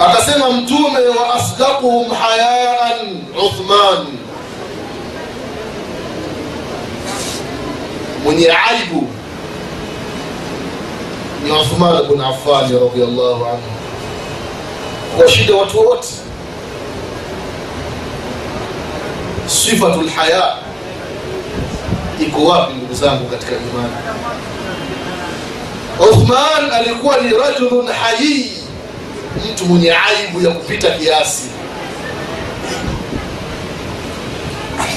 akasema mtume wa asdaquhum hayaan uthman mwenye aibu ni uthman bn affani radiallahu anhu kuwashinda watu wote sifatu lhaya iko wapi ndugu zangu katika imani uthman alikuwa ni rajulun hayii mtu mwenye aibu ya kupita kiasi.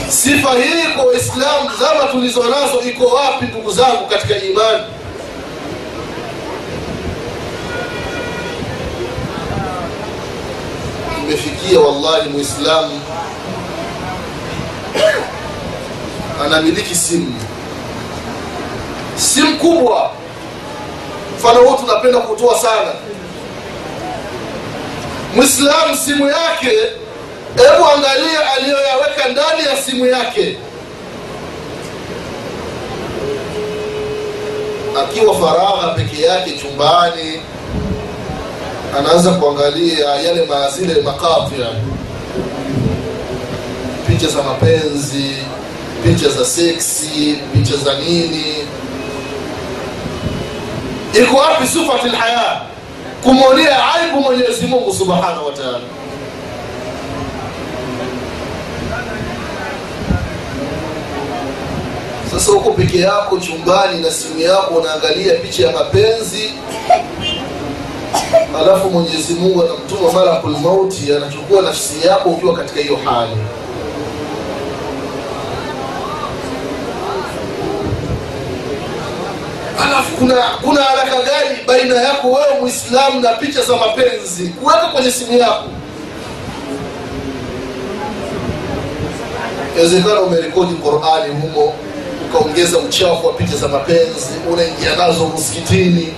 Sifa hii kwa waislamu zama tulizo nazo iko wapi ndugu zangu katika imani? Tumefikia wallahi muislamu anamiliki simu. Simu kubwa. Mfano huu tunapenda kutoa sana mwislamu simu yake hebu angalia aliyoyaweka ndani ya simu yake. Akiwa faragha peke yake chumbani anaanza kuangalia yale mazile makafya picha za mapenzi picha za seksi picha za nini. Iko wapi sufati lhaya kumwonea aibu mwenyezi mungu subhanahu wataala sasa huko peke yako chumbani na simu yako unaangalia picha ya mapenzi alafu mwenyezi mungu anamtuma malakul mauti anachukua nafsi yako ukiwa katika hiyo hali alafu kuna kuna haraka gani baina yako wewe mwislamu na picha za mapenzi? Kuweka kwenye simu yako. Wezekana umerekodi qurani humo ukaongeza uchafu wa picha za mapenzi unaingia nazo msikitini.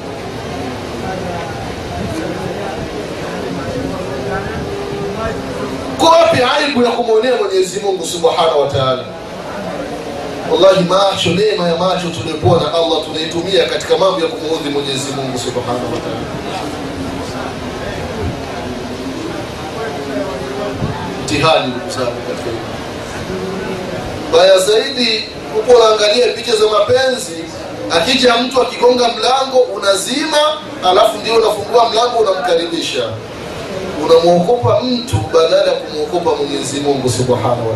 Ko aibu ya kumwonea mwenyezi mungu subhanahu wa taala wallahi macho neema ya macho tuliopewa na allah tunaitumia katika mambo ya kumuudhi mwenyezi mungu subhanahu wataala mtihani katika baya zaidi huko unaangalia picha za mapenzi akija mtu akigonga mlango unazima alafu ndio unafungua mlango unamkaribisha. Unamwokopa mtu badala ya kumwokopa mwenyezi mungu subhanahu wa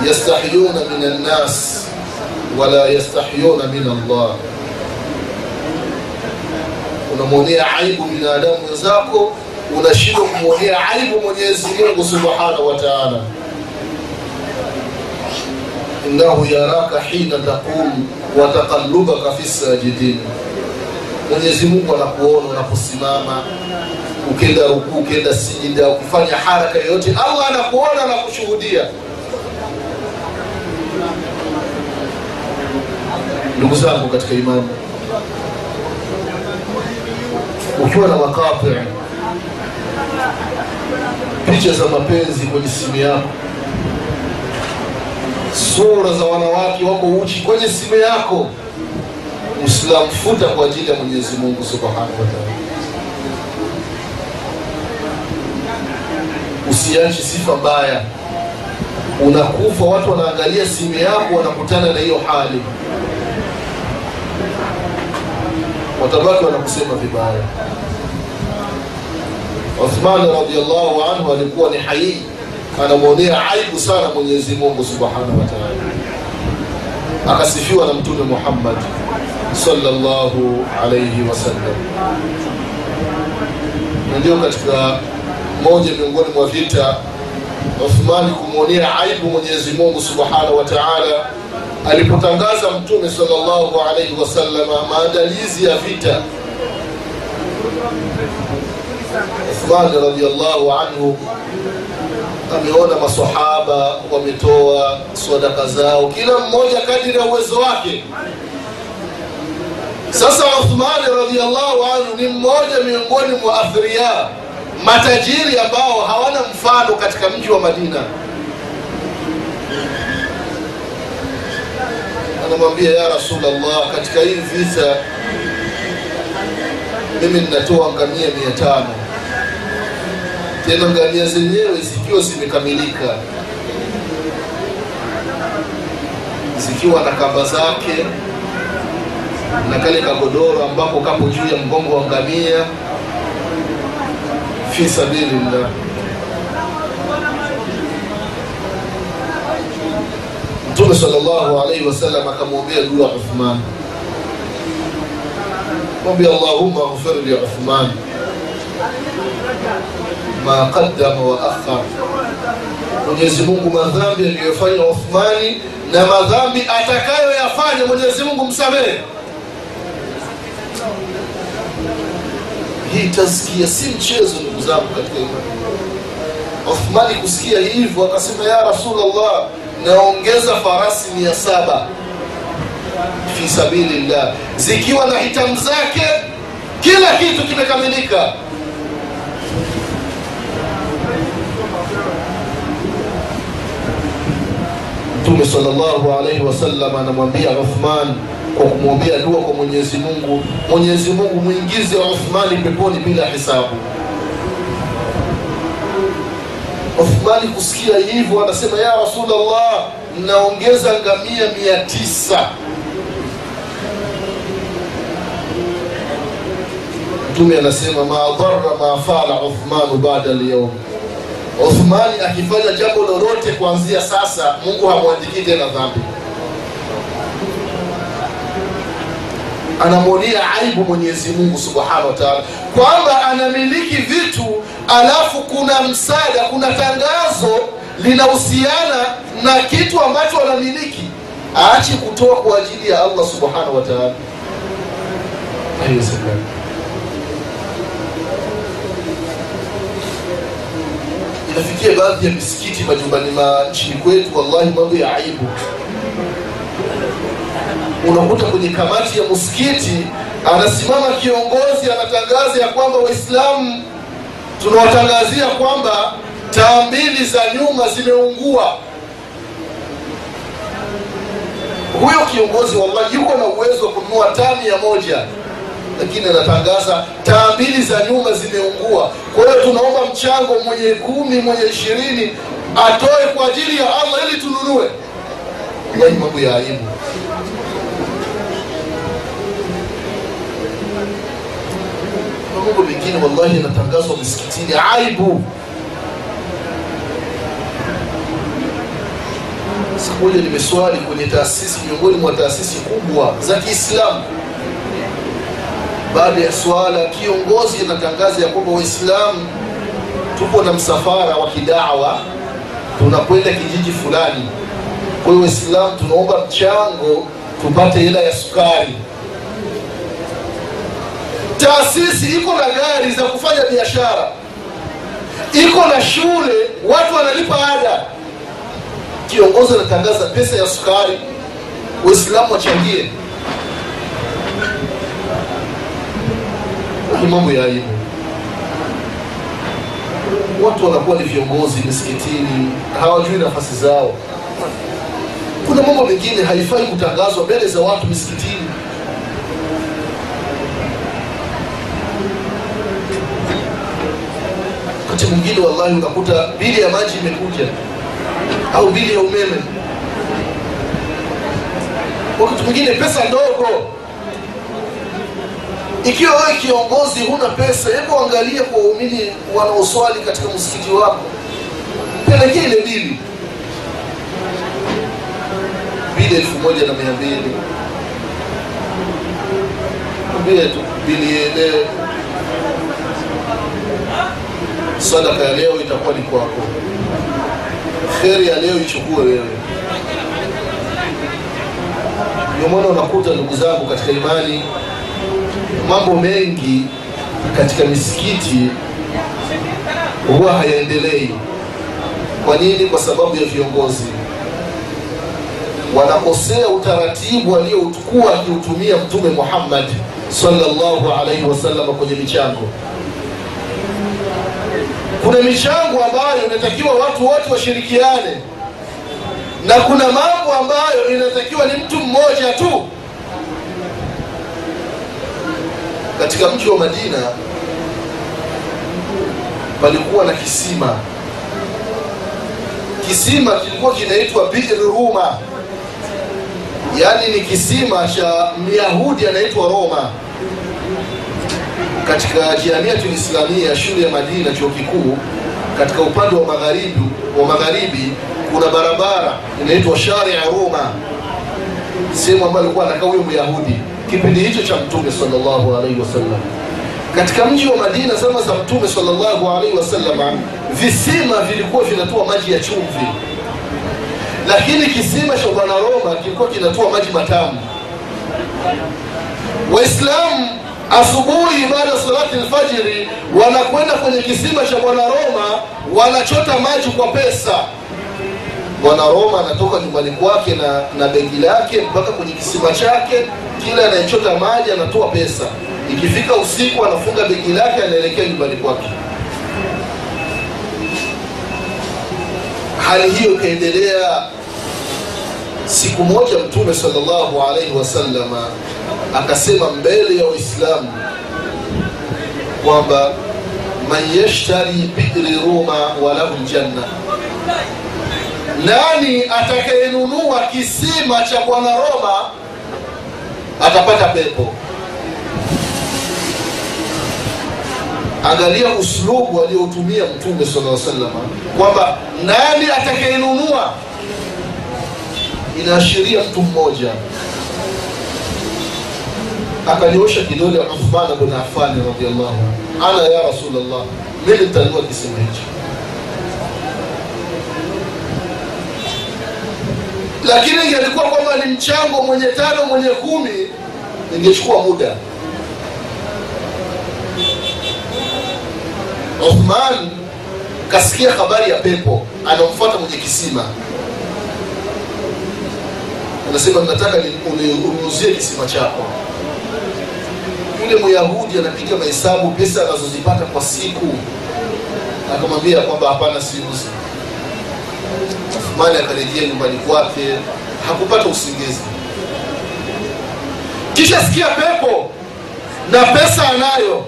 taala yastahyuna min annas wala yastahyuna min allah unamwonea aibu binadamu wenzako unashindwa kumwonea aibu mwenyezi mungu subhanahu wa taala. Innahu yaraka hina taqum wa taqallubaka fi sajidin. Mwenyezi mungu anakuona unaposimama ukenda rukuu ukenda sijida ukifanya haraka yoyote allah anakuona na kushuhudia ndugu zangu katika imani ukiwa na makapi picha za mapenzi kwenye simu yako sura za wanawake wako uchi kwenye simu yako mwislamu futa kwa ajili ya mwenyezi mungu subhanahu wataala usiache sifa mbaya. Unakufa watu wanaangalia simu yako wanakutana na hiyo hali watabaki wanakusema vibaya. Uthmani radiallahu anhu alikuwa ni haii anamwonea aibu sana mwenyezi mungu subhanahu wa taala. Akasifiwa na mtume muhammad sallallahu alaihi wasallam ndio katika moja miongoni mwa vita uthmani kumwonea aibu mwenyezi mungu subhanahu wa taala alipotangaza mtume sallallahu alaihi wasalama maandalizi ya vita uthmani radiallahu anhu ameona masahaba wametoa sadaka zao kila mmoja kadiri ya uwezo wake. Sasa uthmani radiallahu anhu ni mmoja miongoni mwa athria matajiri ambao hawana mfano katika mji wa madina anamwambia ya rasulllah katika hii visa mimi ninatoa ngamia mia tano. Tena ngamia zenyewe zikiwa zimekamilika zikiwa na kamba zake na kale kagodoro ambapo kapo juu ya mgongo wa ngamia fi sabilillah mtume sallallahu alaihi wasallam akamwombea dua uthman mwambia allahumma ghfir li uthman ma qaddama wa akhar mwenyezi mungu madhambi aliyofanya uthmani na madhambi atakayoyafanya mwenyezi mungu msamehe. Hii taskia si mchezo ndugu zangu katika imani. Uthmani kusikia hivyo akasema ya rasulllah naongeza farasi mia saba fi sabilillah. Zikiwa na hitamu zake kila kitu kimekamilika. Mtume salllahu alaihi wasallam anamwambia uthman kwa kumwombea dua kwa mwenyezi mungu. Mwenyezi mungu mwingize uthmani peponi bila hisabu uthmani kusikia hivyo anasema ya rasulllah naongeza ngamia mia tisa. Mtume anasema ma dhara ma fala uthmanu bada lyaum uthmani akifanya jambo lolote kuanzia sasa mungu hamwandikii tena dhambi anamwonea aibu mwenyezi mungu subhanahu wa kwamba anamiliki vitu alafu kuna msaada kuna tangazo linahusiana na kitu ambacho anamiliki. Aache kutoa kwa ajili ya allah subhanahu wa inafikia baadhi ya misikiti majumbani ma nchini kwetu wallahi mambo ya aibu unakuta kwenye kamati ya msikiti anasimama kiongozi anatangaza ya kwamba waislamu tunawatangazia kwamba taa mbili za nyuma zimeungua. Huyo kiongozi wallahi yuko na uwezo wa kununua tani ya moja lakini anatangaza taa mbili za nyuma zimeungua. Kwa hiyo tunaomba mchango mwenye kumi mwenye ishirini atoe kwa ajili ya allah ili tununue. Wallahi mambo ya aibu mambo mengine wallahi yanatangazwa misikitini aibu. Siku moja nimeswali kwenye taasisi miongoni mwa taasisi kubwa za kiislamu. Baada ya swala kiongozi anatangaza ya kwamba waislamu tupo na msafara wa kidawa tunakwenda kijiji fulani. Kwa hiyo waislamu tunaomba mchango tupate hela ya sukari taasisi iko na gari za kufanya biashara. Iko na shule watu wanalipa ada. Kiongozi anatangaza pesa ya sukari waislamu wachangie. Ni mambo ya aibu. Watu wanakuwa ni viongozi misikitini hawajui nafasi zao. Kuna mambo mengine haifai kutangazwa mbele za watu misikitini wakati mwingine wallahi unakuta bili ya maji imekuja au bili ya umeme. Wakati mwingine pesa ndogo. Ikiwa wewe kiongozi huna pesa hebu angalia kwa waumini wanaoswali katika msikiti wako. Pelekea ile bili. Bili elfu moja na mia mbili. Ambie tu bili iendewe sadaka ya leo itakuwa ni kwako. Kheri ya leo ichukue wewe. Ndio unakuta ndugu zangu katika imani mambo mengi katika misikiti huwa hayaendelei. Kwa nini? Kwa sababu ya viongozi. Wanakosea utaratibu aliyokuwa akiutumia mtume muhammad sallallahu alaihi wasallam kwenye michango kuna michango ambayo inatakiwa watu wote washirikiane. Na kuna mambo ambayo inatakiwa ni mtu mmoja tu. Katika mji wa madina palikuwa na kisima. Kisima kilikuwa kinaitwa bir ruma. Yaani ni kisima cha myahudi anaitwa roma katika jamiatul islamia shule ya madina chuo kikuu katika upande wa magharibi wa magharibi kuna barabara inaitwa sharia roma sehemu ambayo alikuwa anakaa huyo myahudi kipindi hicho cha mtume salllahu alaihi wasallam. Katika mji wa madina zama za mtume salllahu alaihi wasalama visima vilikuwa vinatoa maji ya chumvi. Lakini kisima cha bwana roma kilikuwa kinatoa maji matamu. Waislamu asubuhi baada ya salati lfajiri wanakwenda kwenye kisima cha bwana roma wanachota maji kwa pesa. Bwana roma anatoka nyumbani kwake na, na begi lake mpaka kwenye kisima chake kila anayechota maji anatoa pesa. Ikifika usiku anafunga begi lake anaelekea nyumbani kwake. Hali hiyo ikaendelea siku moja mtume salllahu alaihi wasalama akasema mbele ya waislamu kwamba man yashtari bidri ruma walahu ljanna nani atakayenunua kisima cha bwana roma atapata pepo? Angalia uslubu aliyotumia mtume sala salama kwamba nani atakayenunua inaashiria mtu mmoja. Akaniosha kidole uthman bn afani radiallahu ana ya rasulllah mimi nitanunua kisima hicho. Lakini ingelikuwa kwamba ni mchango mwenye tano mwenye kumi ingechukua muda. Uthman kasikia habari ya pepo anamfuata mwenye kisima anasema nataka uniuzie kisima chako. Yule myahudi anapiga mahesabu pesa anazozipata kwa siku. Akamwambia kwamba hapana siuzi. Uthmani akarejea nyumbani kwake hakupata usingizi. Kisha sikia pepo na pesa anayo.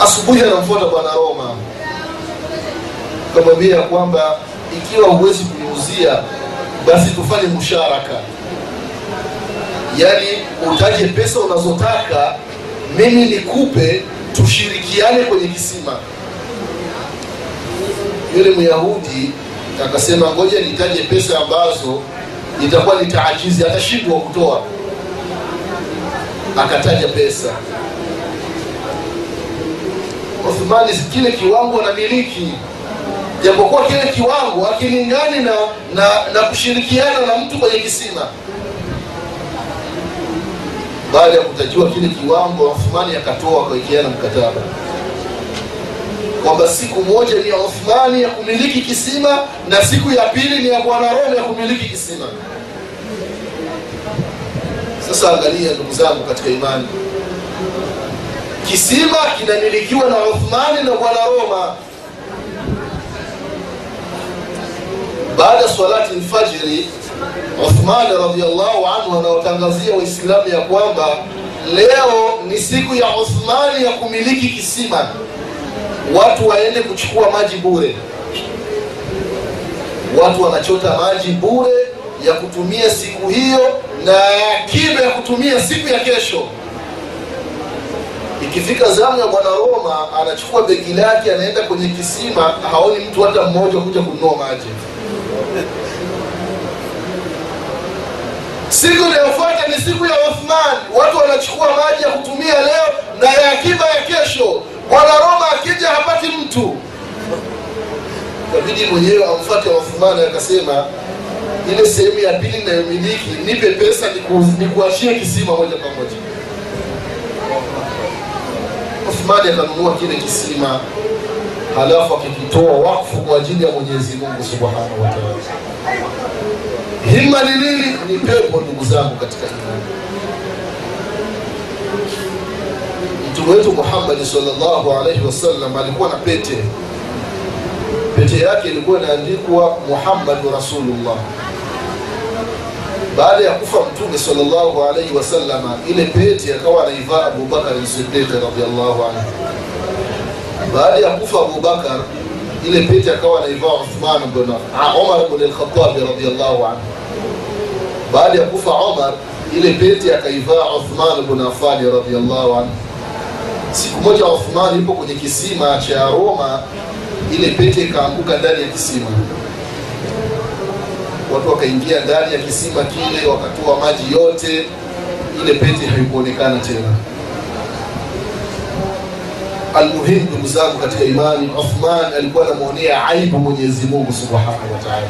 Asubuhi anamfuata bwana roma. Akamwambia kwamba ikiwa huwezi kuniuzia basi tufanye musharaka. Yaani utaje pesa unazotaka mimi nikupe tushirikiane kwenye kisima. Yule myahudi akasema ngoja nitaje pesa ambazo itakuwa ni taajizi atashindwa kutoa. Akataja pesa. Uthmani kile kiwango anamiliki japokuwa kile kiwango akilingani na, na na kushirikiana na mtu kwenye kisima baada ya kutajiwa kile kiwango Othmani akatoa akawekeana mkataba kwamba siku moja ni ya Othmani ya kumiliki kisima na siku ya pili ni ya bwana Rome ya kumiliki kisima. Sasa angalia ndugu zangu katika imani, kisima kinamilikiwa na Othmani na bwana Roma. Baada salati lfajiri, Uthmani radhiallahu anhu anaotangazia Waislamu ya kwamba leo ni siku ya Uthmani ya kumiliki kisima. Watu waende kuchukua maji bure. Watu wanachota maji bure ya kutumia siku hiyo na akiba ya kutumia siku ya kesho. Ikifika zamu ya bwana roma anachukua begi lake anaenda kwenye kisima haoni mtu hata mmoja kuja kununua maji siku inayofuata ni siku ya othman watu wanachukua maji ya kutumia leo na ya akiba ya kesho. Bwana roma akija hapati mtu. Kabidi mwenyewe amfate Uthman, akasema ile sehemu ya pili inayomiliki nipe pesa nikuashie niku kisima moja kwa moja. Uthmani akanunua kile kisima halafu akikitoa wakfu kwa ajili ya mwenyezi mungu subhanahu wa himma ni nini? Ni pepo ndugu zangu katika imani mtume wetu muhammadi salllahu alaihi wasallam alikuwa na pete. Pete yake ilikuwa inaandikwa muhammadu rasulullah. Baada ya kufa mtume sallallahu alaihi wasallama ile pete akawa anaivaa abubakar sidiq radiallahu anhu. Baada ya kufa abubakar ile pete akawa anaivaa uthman bin umar bn alkhatabi radiallahu anhu baada ya kufa Omar, ile pete akaivaa uthman bn afani radiallahu anhu. Siku moja uthman yupo kwenye kisima cha roma ile pete ikaanguka ndani ya kisima. Watu wakaingia ndani ya kisima kile wakatoa maji yote ile pete haikuonekana tena. Almuhim ndugu zangu katika imani uthman alikuwa anamwonea aibu mwenyezi mungu subhanahu wa taala